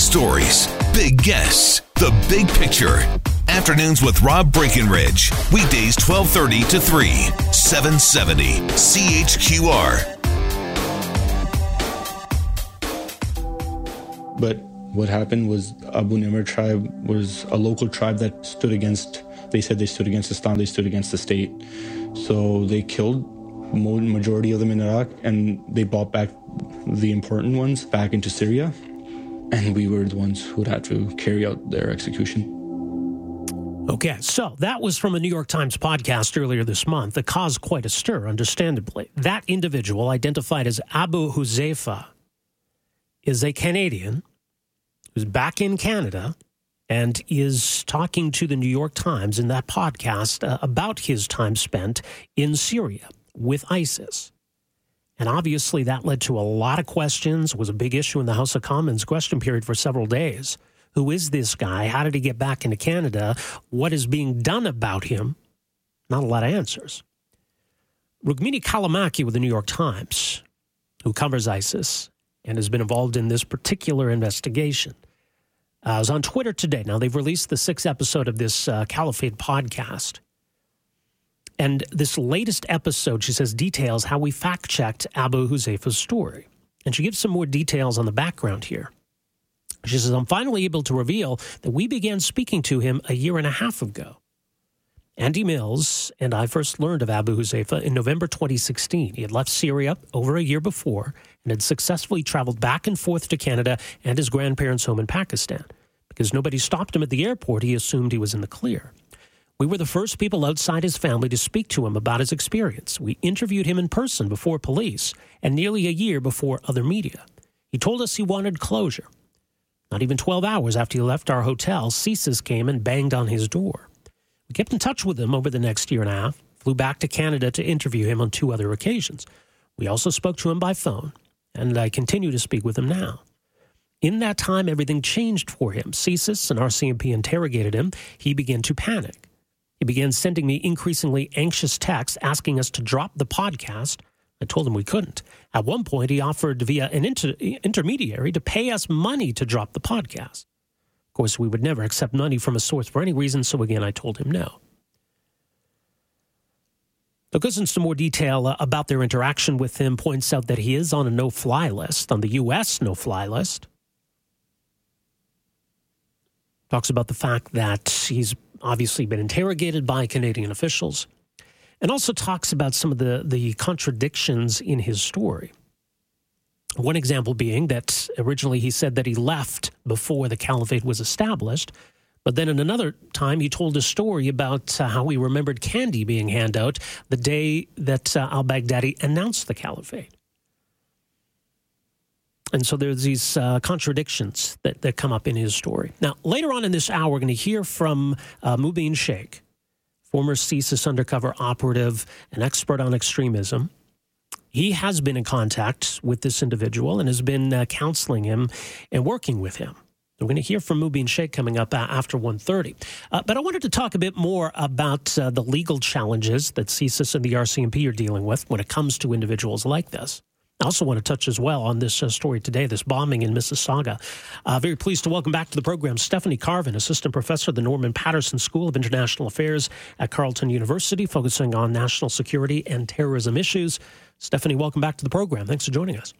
stories, big guests, the big picture. Afternoons with Rob Breckenridge. Weekdays 1230 to 3, 770 CHQR. But what happened was Abu Nimr tribe was a local tribe that stood against, they said they stood against Islam, they stood against the state. So they killed majority of them in Iraq and they brought back the important ones back into Syria. And we were the ones who had to carry out their execution. Okay, so that was from a New York Times podcast earlier this month that caused quite a stir, understandably. That individual, identified as Abu Huzaifa, is a Canadian who's back in Canada and is talking to the New York Times in that podcast uh, about his time spent in Syria with ISIS. And obviously, that led to a lot of questions, was a big issue in the House of Commons question period for several days. Who is this guy? How did he get back into Canada? What is being done about him? Not a lot of answers. Rukmini Callimachi with the New York Times, who covers ISIS and has been involved in this particular investigation, uh, was on Twitter today. Now, they've released the sixth episode of this uh, Caliphate podcast. And this latest episode, she says, details how we fact checked Abu Huzaifa's story. And she gives some more details on the background here. She says, I'm finally able to reveal that we began speaking to him a year and a half ago. Andy Mills and I first learned of Abu Huzaifa in November 2016. He had left Syria over a year before and had successfully traveled back and forth to Canada and his grandparents' home in Pakistan. Because nobody stopped him at the airport, he assumed he was in the clear. We were the first people outside his family to speak to him about his experience. We interviewed him in person before police and nearly a year before other media. He told us he wanted closure. Not even 12 hours after he left our hotel, CSIS came and banged on his door. We kept in touch with him over the next year and a half, flew back to Canada to interview him on two other occasions. We also spoke to him by phone, and I continue to speak with him now. In that time, everything changed for him. CSIS and RCMP interrogated him. He began to panic. He began sending me increasingly anxious texts asking us to drop the podcast. I told him we couldn't. At one point, he offered via an inter- intermediary to pay us money to drop the podcast. Of course, we would never accept money from a source for any reason, so again, I told him no. It goes into more detail uh, about their interaction with him, points out that he is on a no fly list, on the U.S. no fly list. Talks about the fact that he's obviously been interrogated by Canadian officials, and also talks about some of the, the contradictions in his story. One example being that originally he said that he left before the caliphate was established, but then in another time he told a story about uh, how he remembered candy being handed out the day that uh, al Baghdadi announced the caliphate. And so there's these uh, contradictions that, that come up in his story. Now, later on in this hour, we're going to hear from uh, Mubin Sheikh, former CSIS undercover operative, an expert on extremism. He has been in contact with this individual and has been uh, counseling him and working with him. We're going to hear from Mubin Sheikh coming up uh, after 1.30. Uh, but I wanted to talk a bit more about uh, the legal challenges that CSIS and the RCMP are dealing with when it comes to individuals like this. I also want to touch as well on this uh, story today, this bombing in Mississauga. Uh, very pleased to welcome back to the program Stephanie Carvin, assistant professor at the Norman Paterson School of International Affairs at Carleton University, focusing on national security and terrorism issues. Stephanie, welcome back to the program. Thanks for joining us.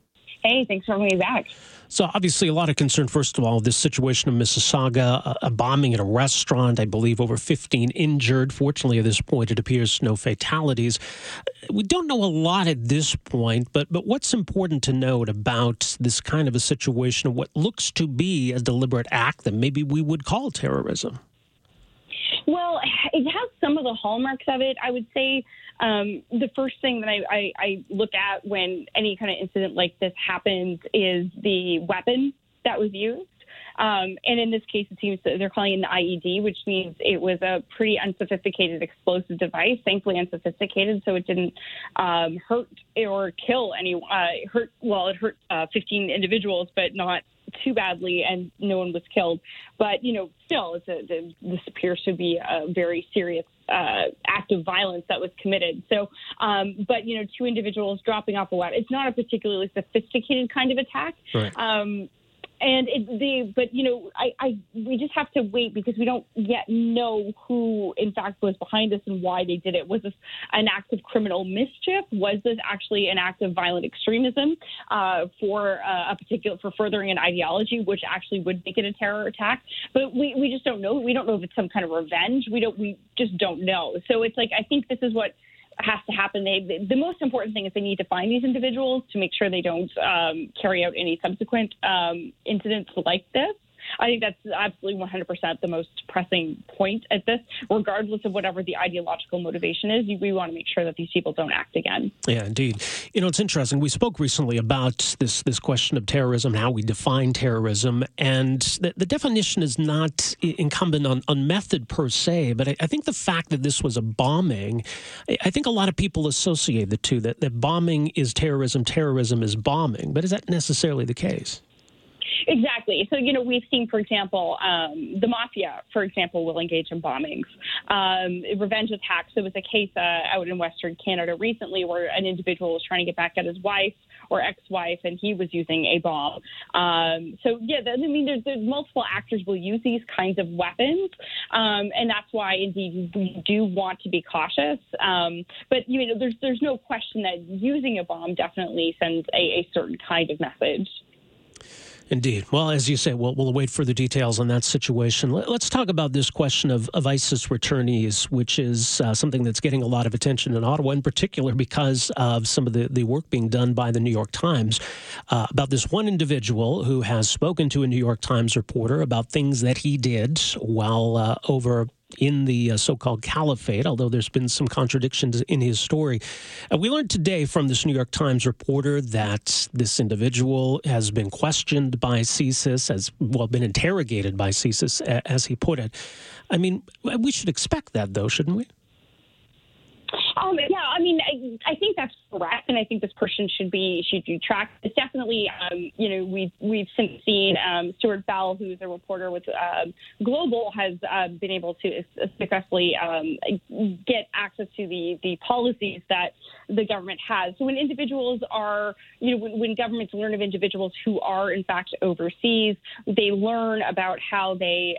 Hey, thanks for having me back. So, obviously, a lot of concern, first of all, this situation of Mississauga, a, bombing at a restaurant, I believe over 15 injured. Fortunately, at this point, it appears no fatalities. We don't know a lot at this point, but, but what's important to note about this kind of a situation, of what looks to be a deliberate act that maybe we would call terrorism? Well, it has some of the hallmarks of it. I would say um, the first thing that I, I, I look at when any kind of incident like this happens is the weapon that was used. Um, and in this case, it seems that they're calling it an IED, which means it was a pretty unsophisticated explosive device, thankfully unsophisticated, so it didn't um, hurt or kill any. Uh, hurt well, it hurt uh, 15 individuals, but not too badly, and no one was killed. But you know, still, a, this appears to be a very serious uh, act of violence that was committed. So, um, but you know, two individuals dropping off a weapon. It's not a particularly sophisticated kind of attack. Right. Um, and it, the but you know I, I we just have to wait because we don't yet know who in fact was behind this and why they did it. Was this an act of criminal mischief? Was this actually an act of violent extremism uh, for uh, a particular for furthering an ideology, which actually would make it a terror attack? But we, we just don't know. We don't know if it's some kind of revenge. We don't we just don't know. So it's like I think this is what has to happen. They, the most important thing is they need to find these individuals to make sure they don't um, carry out any subsequent um, incidents like this. I think that's absolutely 100% the most pressing point at this, regardless of whatever the ideological motivation is. We want to make sure that these people don't act again. Yeah, indeed. You know, it's interesting. We spoke recently about this this question of terrorism, how we define terrorism, and the, the definition is not incumbent on, on method per se, but I, I, think the fact that this was a bombing, I think a lot of people associate the two that, that bombing is terrorism, terrorism is bombing, but is that necessarily the case? Exactly. So, you know, we've seen, for example, um, the mafia, for example, will engage in bombings, um, revenge attacks. There was a case uh, out in Western Canada recently where an individual was trying to get back at his wife or ex-wife, and he was using a bomb. Um, so, yeah, I mean, there's, there's, multiple actors will use these kinds of weapons, um, and that's why, indeed, we do want to be cautious. Um, but you know, there's there's no question that using a bomb definitely sends a, a certain kind of message. Indeed. Well, as you say, we'll, we'll await further details on that situation. Let, us talk about this question of, of ISIS returnees, which is uh, something that's getting a lot of attention in Ottawa, in particular because of some of the, the work being done by the New York Times uh, about this one individual who has spoken to a New York Times reporter about things that he did while uh, over in the uh, so called caliphate, although there's been some contradictions in his story. Uh, we learned today from this New York Times reporter that this individual has been questioned by CSIS, has, well, been interrogated by CSIS, as he put it. I mean, we should expect that, though, shouldn't we? Um, yeah, I mean, I, I, think that's correct, and I think this person should be should be tracked. It's definitely, um, you know, we've we've since seen um, Stewart Bell, who's a reporter with um, Global, has uh, been able to successfully um, get access to the the policies that the government has. So when individuals are, you know, when, when governments learn of individuals who are in fact overseas, they learn about how they,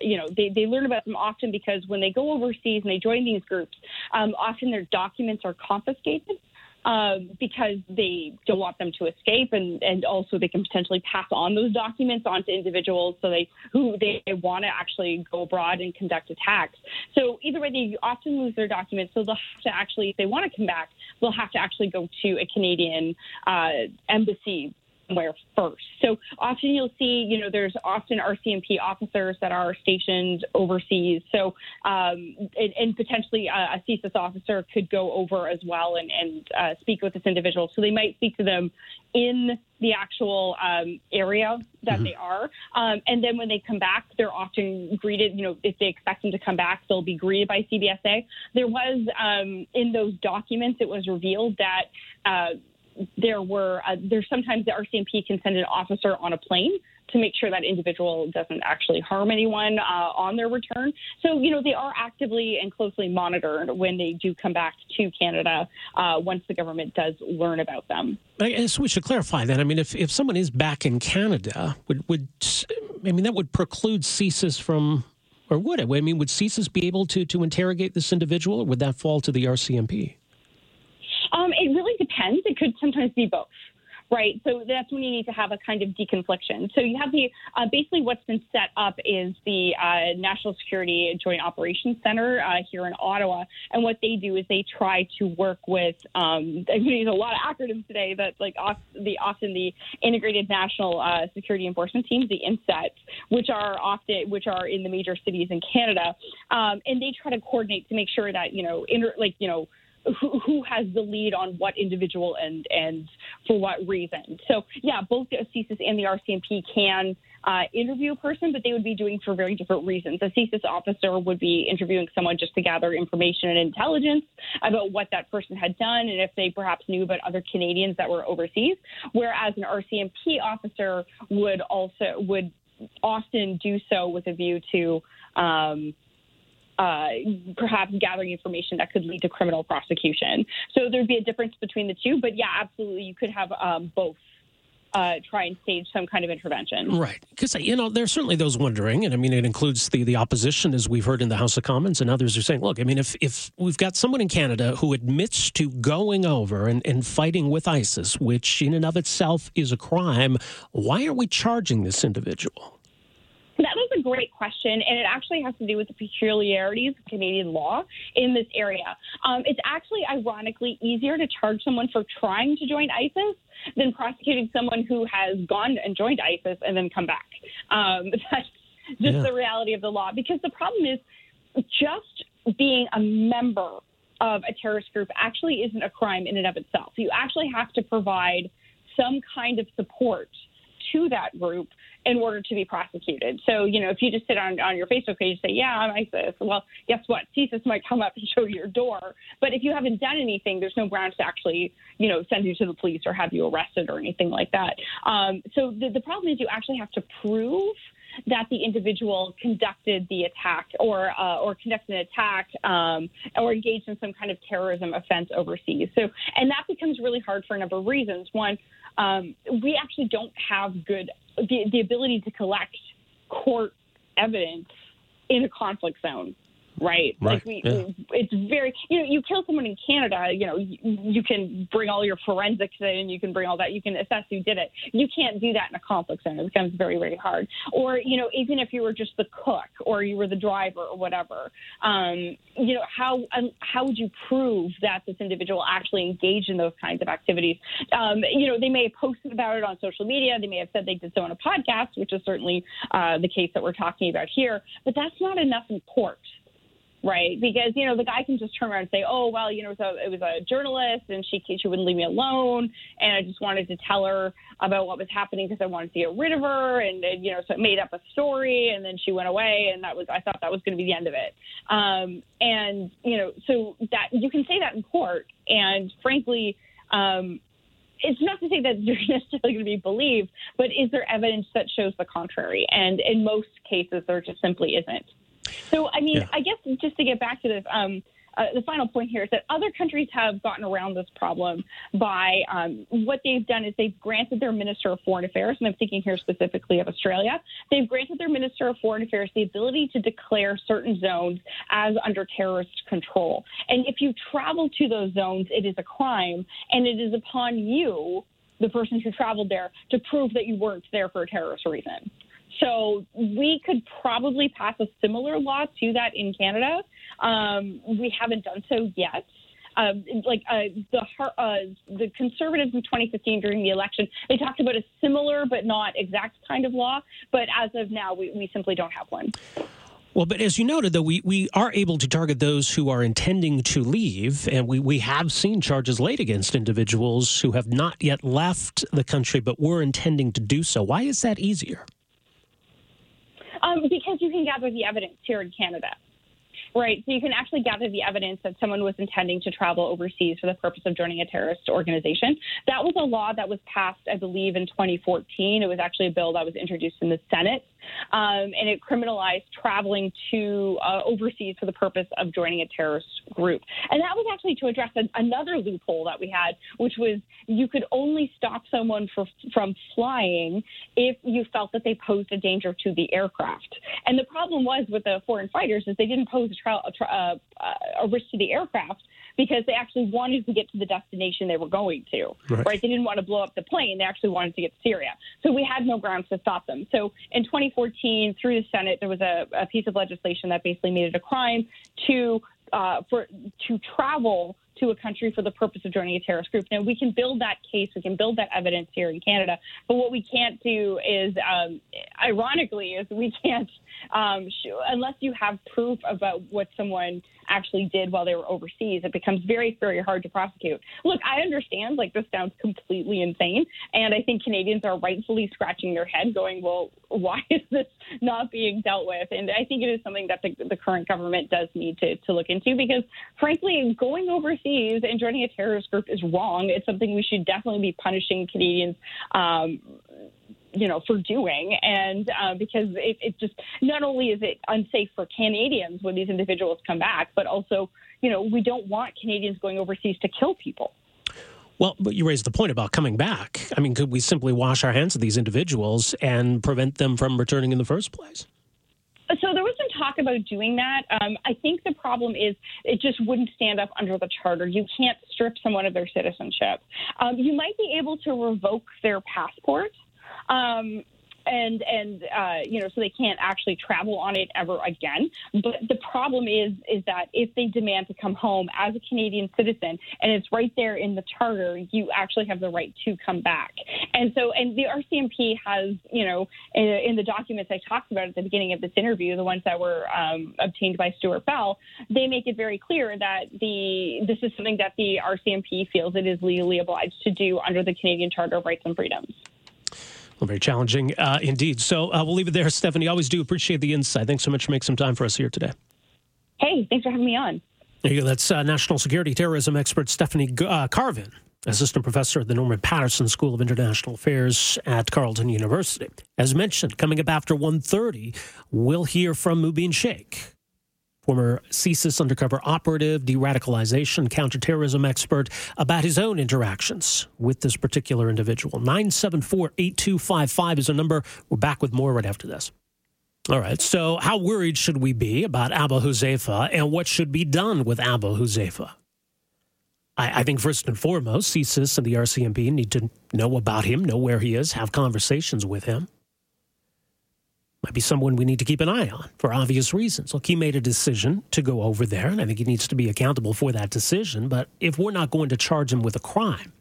you know, they, they learn about them often because when they go overseas and they join these groups, often their documents are confiscated. Um, because they don't want them to escape, and, and also they can potentially pass on those documents onto individuals so they who they want to actually go abroad and conduct attacks. So either way, they often lose their documents. So they'll have to actually, if they want to come back, they'll have to actually go to a Canadian uh, embassy somewhere first. So often you'll see, you know, there's often RCMP officers that are stationed overseas. So, um, and, and, potentially a, a CSIS officer could go over as well and, and uh, speak with this individual. So they might speak to them in the actual um, area that mm-hmm. they are. Um, and then when they come back, they're often greeted, you know, if they expect them to come back, they'll be greeted by CBSA. There was um, in those documents, it was revealed that uh, there were uh, there's sometimes the RCMP can send an officer on a plane to make sure that individual doesn't actually harm anyone uh, on their return. So you know they are actively and closely monitored when they do come back to Canada uh, once the government does learn about them. I guess we should clarify that. I mean, if if someone is back in Canada, would would I mean that would preclude CSIS from or would it? I mean, would CSIS be able to to interrogate this individual, or would that fall to the RCMP? Um, it depends. It could sometimes be both right? So that's when you need to have a kind of deconfliction. So you have the uh, basically what's been set up is the uh, National Security Joint Operations Center uh, here in Ottawa, and what they do is they try to work with. I'm going to use a lot of acronyms today, but like the often the Integrated National uh, Security Enforcement Teams, the INSETs, which are often which are in the major cities in Canada, um, and they try to coordinate to make sure that you know, inter, like you know who, has the lead on what individual and and for what reason. So yeah, both the CSIS and the RCMP can uh, interview a person, but they would be doing for very different reasons. A CSIS officer would be interviewing someone just to gather information and intelligence about what that person had done and if they perhaps knew about other Canadians that were overseas. Whereas an RCMP officer would also would often do so with a view to um, uh, perhaps gathering information that could lead to criminal prosecution. So there'd be a difference between the two. But yeah, absolutely, you could have um, both uh, try and stage some kind of intervention. Right. Because, you know, there's certainly those wondering, and I mean, it includes the, the opposition, as we've heard in the House of Commons, and others are saying, look, I mean, if, if we've got someone in Canada who admits to going over and, and fighting with ISIS, which in and of itself is a crime, why are we charging this individual? That is a great question, and it actually has to do with the peculiarities of Canadian law in this area. Um, it's actually ironically easier to charge someone for trying to join ISIS than prosecuting someone who has gone and joined ISIS and then come back. Um, that's just yeah. the reality of the law. Because the problem is just being a member of a terrorist group actually isn't a crime in and of itself. You actually have to provide some kind of support to that group in order to be prosecuted. So, you know, if you just sit on, on your Facebook page and say, yeah, I'm ISIS, well, guess what? CSIS might come up and show you your door. But if you haven't done anything, there's no grounds to actually, you know, send you to the police or have you arrested or anything like that. Um, so the, the problem is you actually have to prove that the individual conducted the attack or uh, or conducted an attack um, or engaged in some kind of terrorism offense overseas. So, and that becomes really hard for a number of reasons. One, um, we actually don't have good the, the ability to collect court evidence in a conflict zone right? right. Like we, yeah. it's very, you know, you kill someone in Canada, you know, you, you, can bring all your forensics in, you can bring all that, you can assess who did it. You can't do that in a conflict zone. It becomes very, very hard. Or, you know, even if you were just the cook or you were the driver or whatever, um, you know, how um, how would you prove that this individual actually engaged in those kinds of activities? Um, you know, they may have posted about it on social media. They may have said they did so on a podcast, which is certainly uh, the case that we're talking about here. But that's not enough in court right? Because you know the guy can just turn around and say, "Oh well, you know, it was a, it was a journalist, and she she wouldn't leave me alone, and I just wanted to tell her about what was happening because I wanted to get rid of her, and, and you know, so it made up a story, and then she went away, and that was I thought that was going to be the end of it. Um, and you know, so that you can say that in court, and frankly. Um, it's not to say that you're necessarily going to be believed, but is there evidence that shows the contrary? And in most cases, there just simply isn't. So, I mean, yeah. I guess just to get back to this, um, uh, the final point here is that other countries have gotten around this problem by um, what they've done is they've granted their Minister of Foreign Affairs, and I'm thinking here specifically of Australia, they've granted their Minister of Foreign Affairs the ability to declare certain zones as under terrorist control. And if you travel to those zones, it is a crime, and it is upon you, the person who traveled there, to prove that you weren't there for a terrorist reason. So we could probably pass a similar law to that in Canada. Um, we haven't done so yet. Um, like uh, the uh, the conservatives in 2015 during the election, they talked about a similar but not exact kind of law. But as of now, we, we simply don't have one. Well, but as you noted, though, we, we are able to target those who are intending to leave, and we, we have seen charges laid against individuals who have not yet left the country but were intending to do so. Why is that easier? Um, because you can gather the evidence here in Canada. Right. So you can actually gather the evidence that someone was intending to travel overseas for the purpose of joining a terrorist organization. That was a law that was passed, I believe, in 2014. It was actually a bill that was introduced in the Senate um, and it criminalized traveling to uh, overseas for the purpose of joining a terrorist group. And that was actually to address a, another loophole that we had, which was you could only stop someone for, from flying if you felt that they posed a danger to the aircraft. And the problem was with the foreign fighters is they didn't pose a, tra- a, tra- uh, a risk to the aircraft because they actually wanted to get to the destination they were going to. Right. right. They didn't want to blow up the plane. They actually wanted to get to Syria. So we had no grounds to stop them. So in 2014, through the Senate, there was a, a piece of legislation that basically made it a crime to uh, for to travel to a country for the purpose of joining a terrorist group. Now, we can build that case, we can build that evidence here in Canada, but what we can't do is, um, ironically, is we can't, um, sh- unless you have proof about what someone actually did while they were overseas, it becomes very, very hard to prosecute. Look, I understand, like, this sounds completely insane, and I think Canadians are rightfully scratching their head going, well, why is this not being dealt with? And I think it is something that the, the current government does need to, to look into because, frankly, going overseas and joining a terrorist group is wrong. It's something we should definitely be punishing Canadians. Um, you know, for doing. And uh, because it, it just not only is it unsafe for Canadians when these individuals come back, but also, you know, we don't want Canadians going overseas to kill people. Well, but you raised the point about coming back. I mean, could we simply wash our hands of these individuals and prevent them from returning in the first place? So there was some talk about doing that. Um, I think the problem is it just wouldn't stand up under the charter. You can't strip someone of their citizenship. Um, you might be able to revoke their passport. Um, and and uh, you know so they can't actually travel on it ever again. But the problem is is that if they demand to come home as a Canadian citizen and it's right there in the charter, you actually have the right to come back. And so and the RCMP has you know in, in the documents I talked about at the beginning of this interview, the ones that were um, obtained by Stewart Bell, they make it very clear that the this is something that the RCMP feels it is legally obliged to do under the Canadian Charter of Rights and Freedoms. Well, very challenging uh, indeed. So uh, we'll leave it there, Stephanie. Always do appreciate the insight. Thanks so much for making some time for us here today. Hey, thanks for having me on. There you go. That's uh, national security terrorism expert Stephanie uh, Carvin, assistant professor at the Norman Paterson School of International Affairs at Carleton University. As mentioned, coming up after 1.30, we'll hear from Mubin Sheikh, former CSIS undercover operative, de radicalization, counterterrorism expert, about his own interactions with this particular individual. 974 8255 is a number. We're back with more right after this. All right. So, how worried should we be about Abu Huzaifa and what should be done with Abu Huzaifa? I, I think first and foremost, CSIS and the RCMP need to know about him, know where he is, have conversations with him might be someone we need to keep an eye on for obvious reasons. Look, he made a decision to go over there, and I think he needs to be accountable for that decision. But if we're not going to charge him with a crime,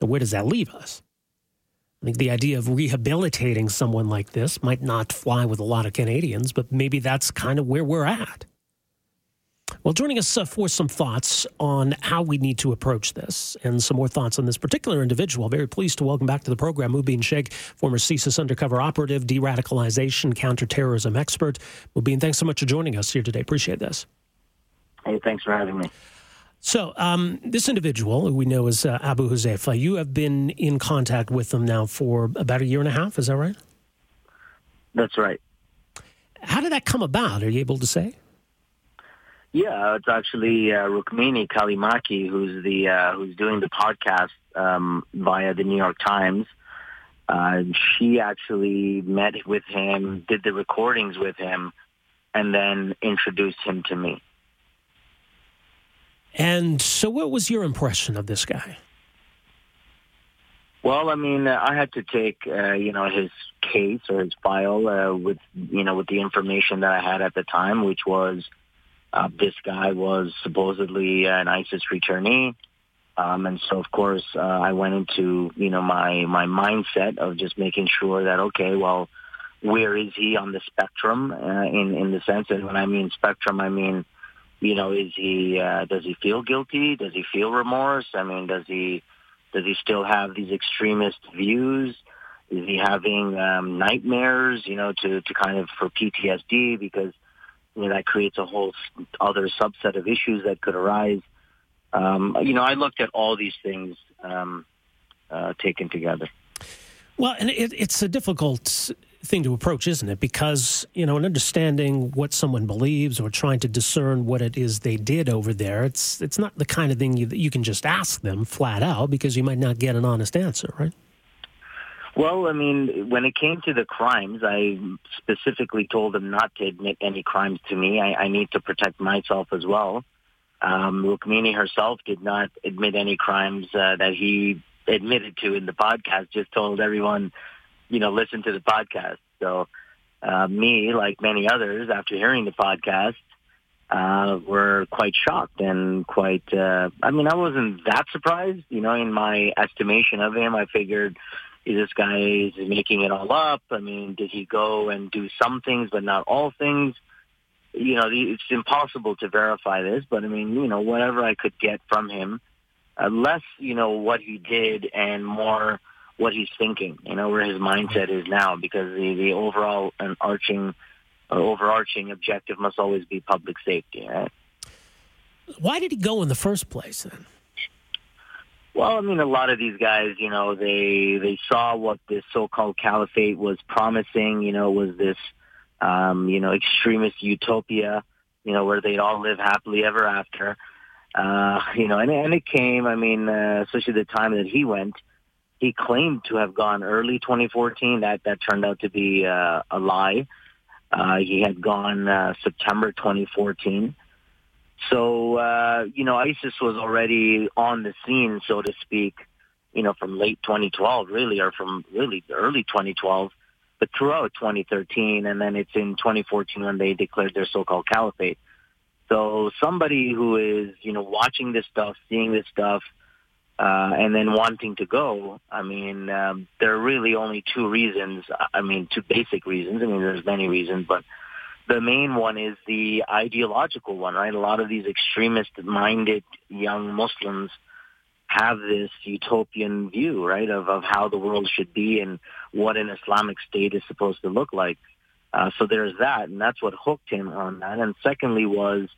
then where does that leave us? I think the idea of rehabilitating someone like this might not fly with a lot of Canadians, but maybe that's kind of where we're at. Well, joining us uh, for some thoughts on how we need to approach this and some more thoughts on this particular individual. Very pleased to welcome back to the program Mubin Sheikh, former CSIS undercover operative, de radicalization, counterterrorism expert. Mubin, thanks so much for joining us here today. Appreciate this. Hey, thanks for having me. So, um, this individual who we know as uh, Abu Huzaifa, you have been in contact with him now for about a year and a half. Is that right? That's right. How did that come about? Are you able to say? Yeah, it's actually uh, Rukmini Callimachi who's the uh, who's doing the podcast um, via the New York Times. Uh, she actually met with him, did the recordings with him, and then introduced him to me. And so, what was your impression of this guy? Well, I mean, uh, I had to take, uh, you know, his case or his file uh, with, you know, with the information that I had at the time, which was uh, this guy was supposedly an ISIS returnee. Um, and so, of course, uh, I went into, you know, my, my mindset of just making sure that, okay, well, where is he on the spectrum uh, in, in the sense, and when I mean spectrum, I mean, you know, is he, uh, does he feel guilty? Does he feel remorse? I mean, does he, does he still have these extremist views? Is he having um, nightmares, you know, to, to kind of for PTSD? Because you know, that creates a whole other subset of issues that could arise. Um, you know, I looked at all these things um, uh, taken together. Well, and it, it's a difficult thing to approach, isn't it? Because, you know, in understanding what someone believes or trying to discern what it is they did over there, it's, it's not the kind of thing you, you can just ask them flat out because you might not get an honest answer, right? Well, I mean, when it came to the crimes, I specifically told him not to admit any crimes to me. I, I need to protect myself as well. Um, Rukmini herself did not admit any crimes uh, that he admitted to in the podcast. Just told everyone, you know, listen to the podcast. So uh, me, like many others, after hearing the podcast, uh, were quite shocked and quite. Uh, I mean, I wasn't that surprised. You know, in my estimation of him, I figured is this guy is making it all up? I mean, did he go and do some things but not all things? You know, it's impossible to verify this, but I mean, you know, whatever I could get from him, uh, less, you know, what he did and more what he's thinking, you know, where his mindset is now, because the, the overall and arching, or overarching objective must always be public safety, right? Why did he go in the first place then? Well, I mean, a lot of these guys, you know, they they saw what this so-called caliphate was promising. You know, was this, um, you know, extremist utopia, you know, where they'd all live happily ever after. Uh, you know, and, and it came, I mean, uh, especially the time that he went, he claimed to have gone early 2014. That, that turned out to be uh, a lie. Uh, he had gone uh, September 2014. So, uh, you know, ISIS was already on the scene, so to speak, you know, from late 2012, really, or from really early 2012, but throughout 2013, and then it's in 2014 when they declared their so-called caliphate. So somebody who is, you know, watching this stuff, seeing this stuff, uh, and then wanting to go, I mean, um, there are really only two reasons. I mean, two basic reasons. I mean, there's many reasons, but the main one is the ideological one, right? A lot of these extremist-minded young Muslims have this utopian view, right, of, of how the world should be and what an Islamic state is supposed to look like. Uh, so there's that, and that's what hooked him on that. And secondly was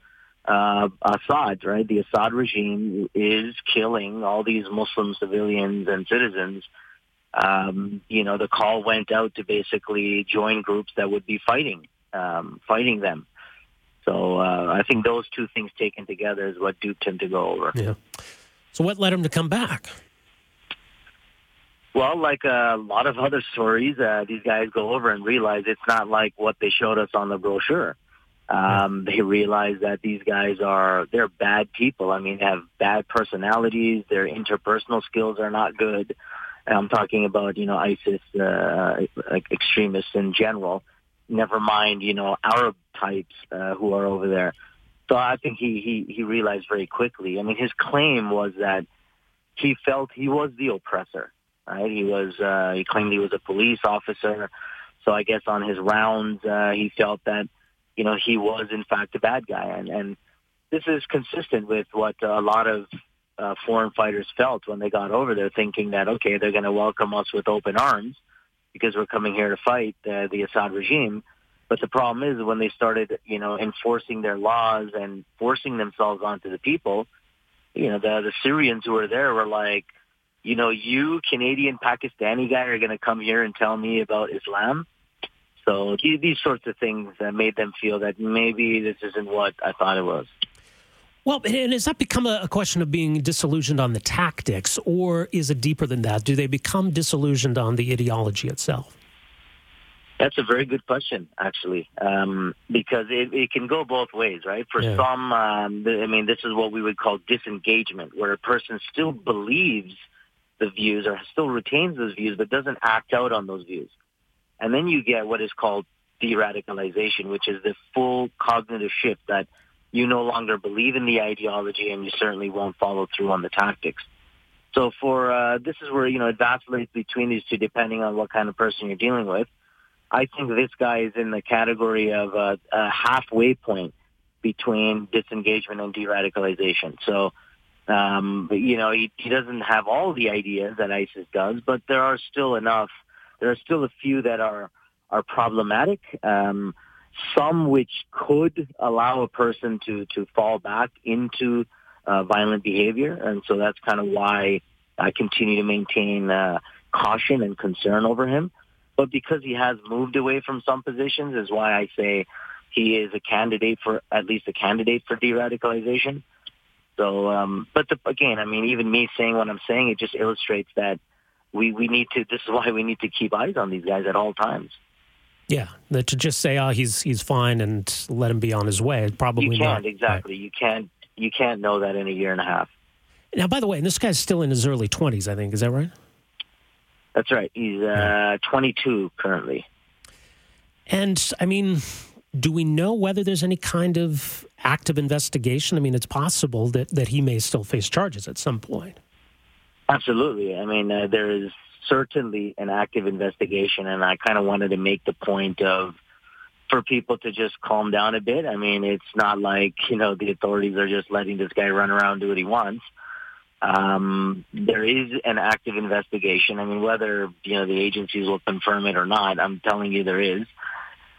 uh, Assad, right? The Assad regime is killing all these Muslim civilians and citizens. Um, you know, the call went out to basically join groups that would be fighting, um, fighting them. So uh, I think those two things taken together is what duped him to go over. Yeah. So what led him to come back? Well, like a lot of other stories, uh, these guys go over and realize it's not like what they showed us on the brochure. Um, they realize that these guys are they're bad people. I mean, they have bad personalities. Their interpersonal skills are not good. I'm talking about you know ISIS uh, extremists in general. Never mind you know Arab types uh, who are over there. So I think he he he realized very quickly. I mean, his claim was that he felt he was the oppressor. Right? He was uh, he claimed he was a police officer. So I guess on his rounds, uh, he felt that you know, he was in fact a bad guy. And, and this is consistent with what a lot of uh, foreign fighters felt when they got over there, thinking that, okay, they're going to welcome us with open arms because we're coming here to fight uh, the Assad regime. But the problem is when they started, you know, enforcing their laws and forcing themselves onto the people, you know, the, the Syrians who were there were like, you know, you Canadian Pakistani guy are going to come here and tell me about Islam. So these sorts of things made them feel that maybe this isn't what I thought it was. Well, and has that become a question of being disillusioned on the tactics, or is it deeper than that? Do they become disillusioned on the ideology itself? That's a very good question, actually, um, because it, it, can go both ways, right? For yeah. some, um, I mean, this is what we would call disengagement, where a person still believes the views or still retains those views, but doesn't act out on those views. And then you get what is called de-radicalization, which is the full cognitive shift that you no longer believe in the ideology and you certainly won't follow through on the tactics. So for uh, this is where you know it vacillates between these two depending on what kind of person you're dealing with. I think this guy is in the category of a, a halfway point between disengagement and de-radicalization. So, um, you know, he, he doesn't have all the ideas that ISIS does, but there are still enough there are still a few that are are problematic. Um, some which could allow a person to to fall back into uh, violent behavior, and so that's kind of why I continue to maintain uh, caution and concern over him. But because he has moved away from some positions, is why I say he is a candidate for at least a candidate for de-radicalization. So, um, but the, again, I mean, even me saying what I'm saying, it just illustrates that we, we need to, this is why we need to keep eyes on these guys at all times. Yeah, to just say, "Oh, he's he's fine," and let him be on his way. Probably you can't not. exactly. Right. You can't you can't know that in a year and a half. Now, by the way, and this guy's still in his early twenties. I think is that right? That's right. He's uh, 22 currently. And I mean, do we know whether there's any kind of active investigation? I mean, it's possible that that he may still face charges at some point. Absolutely. I mean, uh, there is certainly an active investigation, and I kind of wanted to make the point of for people to just calm down a bit. I mean, it's not like you know the authorities are just letting this guy run around do what he wants. Um, there is an active investigation. I mean, whether you know the agencies will confirm it or not, I'm telling you there is.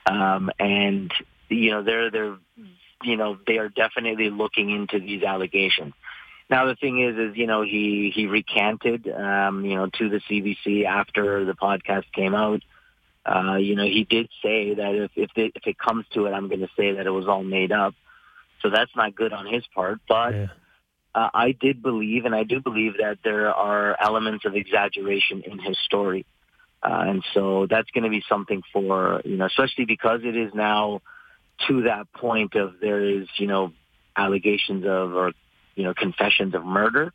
Um, and you know they're they're you know they are definitely looking into these allegations. Now the thing is, is you know he he recanted, um, you know, to the CBC after the podcast came out. Uh, you know, he did say that if if it, if it comes to it, I'm going to say that it was all made up. So that's not good on his part. But yeah. uh, I did believe, and I do believe that there are elements of exaggeration in his story. Uh, and so that's going to be something for, you know, especially because it is now to that point of there is, you know, allegations of or, you know, confessions of murder.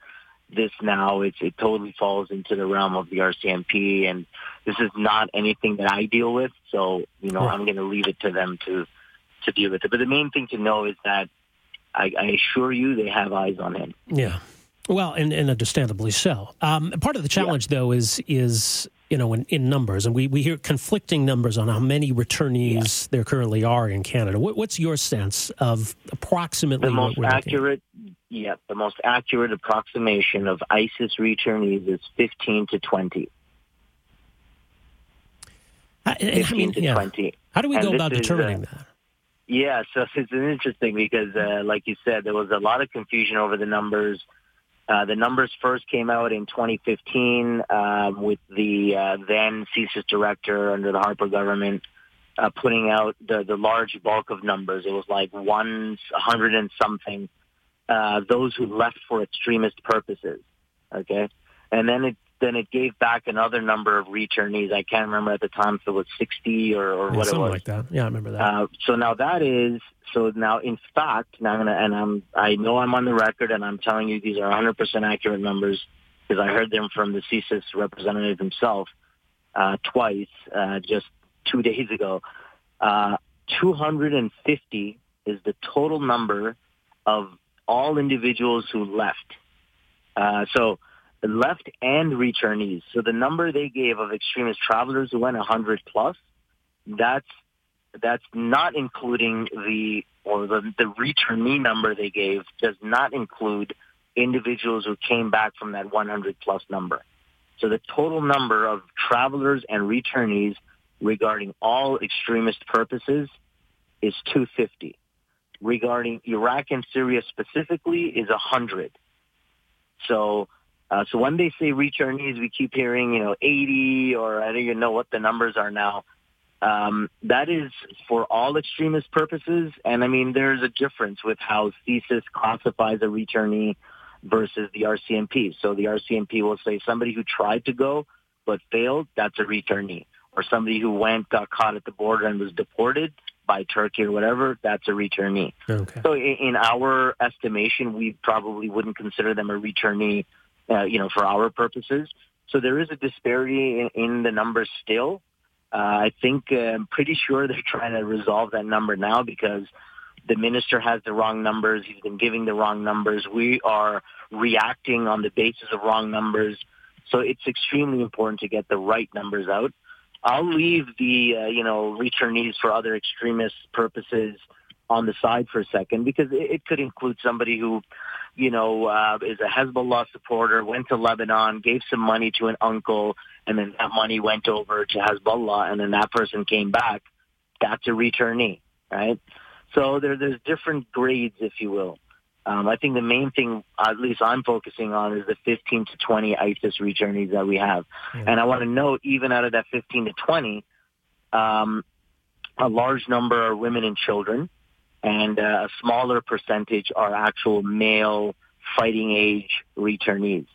This now, it's, it totally falls into the realm of the RCMP, and this is not anything that I deal with. So, you know, I'm going to leave it to them to to deal with it. But the main thing to know is that I, I assure you they have eyes on him. Yeah. Well, and, and understandably so. Um, part of the challenge, yeah. though, is is you know in, in, numbers, and we, we hear conflicting numbers on how many returnees yeah. there currently are in Canada. What, what's your sense of approximately the most accurate? Yeah, the most accurate approximation of ISIS returnees is fifteen to twenty. Uh, I mean, yeah. 20. How do we and go about determining is, uh, that? Yeah, so it's interesting because, uh, like you said, there was a lot of confusion over the numbers. Uh, the numbers first came out in 2015 um, with the uh, then CSIS director under the Harper government uh, putting out the, the large bulk of numbers. It was like one hundred and something. Uh, those who left for extremist purposes. Okay, and then it then it gave back another number of returnees. I can't remember at the time if it was 60 or, or yeah, what it was. like that. Yeah, I remember that. Uh, so now that is, so now in fact, now I'm gonna, and I'm, I know I'm on the record and I'm telling you these are 100% accurate numbers because I heard them from the CSIS representative himself uh, twice uh, just two days ago. Uh, 250 is the total number of all individuals who left. Uh, so left and returnees. So the number they gave of extremist travelers who went 100 plus, that's that's not including the or the, the returnee number they gave does not include individuals who came back from that 100 plus number. So the total number of travelers and returnees regarding all extremist purposes is 250. Regarding Iraq and Syria specifically is 100. So uh, so when they say returnees, we keep hearing, you know, 80 or I don't even know what the numbers are now. Um, that is for all extremist purposes. And I mean, there's a difference with how CSIS classifies a returnee versus the RCMP. So the RCMP will say somebody who tried to go but failed, that's a returnee. Or somebody who went, got caught at the border and was deported by Turkey or whatever, that's a returnee. Okay. So in, in our estimation, we probably wouldn't consider them a returnee uh, you know, for our purposes. So there is a disparity in, in the numbers still. Uh, I think uh, I'm pretty sure they're trying to resolve that number now because the minister has the wrong numbers. He's been giving the wrong numbers. We are reacting on the basis of wrong numbers. So it's extremely important to get the right numbers out. I'll leave the, uh, you know, returnees for other extremist purposes on the side for a second because it, it could include somebody who, you know, uh, is a Hezbollah supporter, went to Lebanon, gave some money to an uncle, and then that money went over to Hezbollah, and then that person came back. That's a returnee, right? So there, there's different grades, if you will. Um, I think the main thing, at least I'm focusing on, is the 15 to 20 ISIS returnees that we have. Yeah. And I want to note, even out of that 15 to 20, um, a large number are women and children and uh, a smaller percentage are actual male fighting age returnees.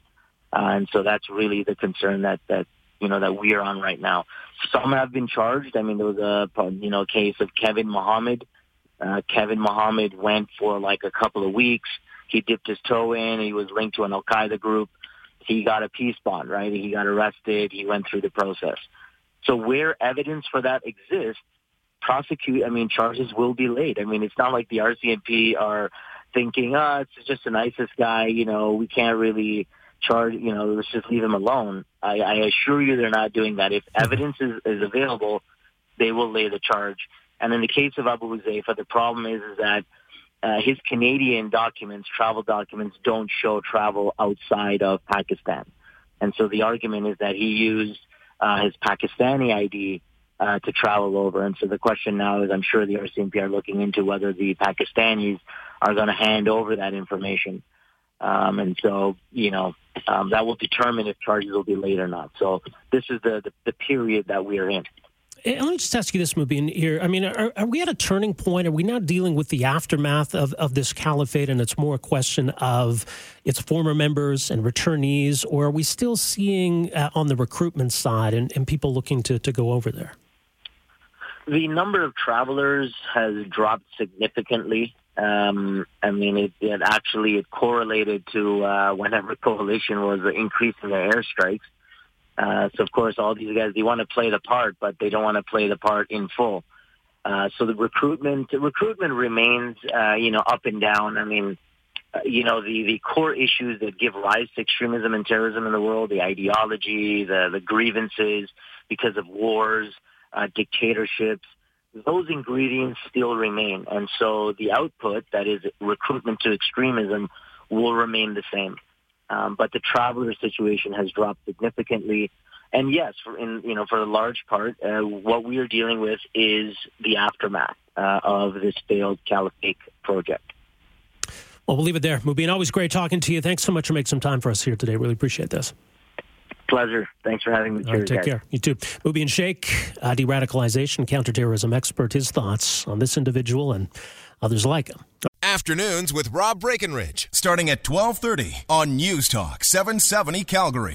Uh, and so that's really the concern that, that, you know, that we are on right now. Some have been charged. I mean, there was a, you know, case of Kevin Mohamed. Uh, Kevin Mohamed went for like a couple of weeks. He dipped his toe in. He was linked to an Al-Qaeda group. He got a peace bond, right? He got arrested. He went through the process. So where evidence for that exists, prosecute, I mean, charges will be laid. I mean, it's not like the RCMP are thinking, oh, it's just an ISIS guy, you know, we can't really charge, you know, let's just leave him alone. I, I assure you they're not doing that. If evidence is, is available, they will lay the charge. And in the case of Abu Huzaifa, the problem is, is that uh, his Canadian documents, travel documents, don't show travel outside of Pakistan. And so the argument is that he used uh, his Pakistani ID uh, to travel over. And so the question now is, I'm sure the RCMP are looking into whether the Pakistanis are going to hand over that information. Um, and so, you know, um, that will determine if charges will be laid or not. So this is the, the, the period that we are in. let me just ask you this, Mubin, here. I mean, are, are, we at a turning point? Are we now dealing with the aftermath of, of this caliphate and it's more a question of its former members and returnees, or are we still seeing uh, on the recruitment side and, and people looking to, to go over there? The number of travelers has dropped significantly. Um, I mean, it, it, actually it correlated to uh, whenever coalition was increasing their airstrikes. Uh, so of course, all these guys they want to play the part, but they don't want to play the part in full. Uh, so the recruitment recruitment remains, uh, you know, up and down. I mean, uh, you know, the the core issues that give rise to extremism and terrorism in the world, the ideology, the the grievances because of wars, uh, dictatorships, those ingredients still remain, and so the output, that is recruitment to extremism, will remain the same. Um, but the traveler situation has dropped significantly. And yes, for in you know for a large part, uh, what we are dealing with is the aftermath uh, of this failed caliphate project. Well, we'll leave it there. Mubin, always great talking to you. Thanks so much for making some time for us here today. Really appreciate this. Pleasure. Thanks for having me. Cheers, right, take guys. care. You too. Mubin Shaikh, uh, de-radicalization, counterterrorism expert. His thoughts on this individual and others like him. Afternoons with Rob Breckenridge, starting at 1230 on News Talk 770 Calgary.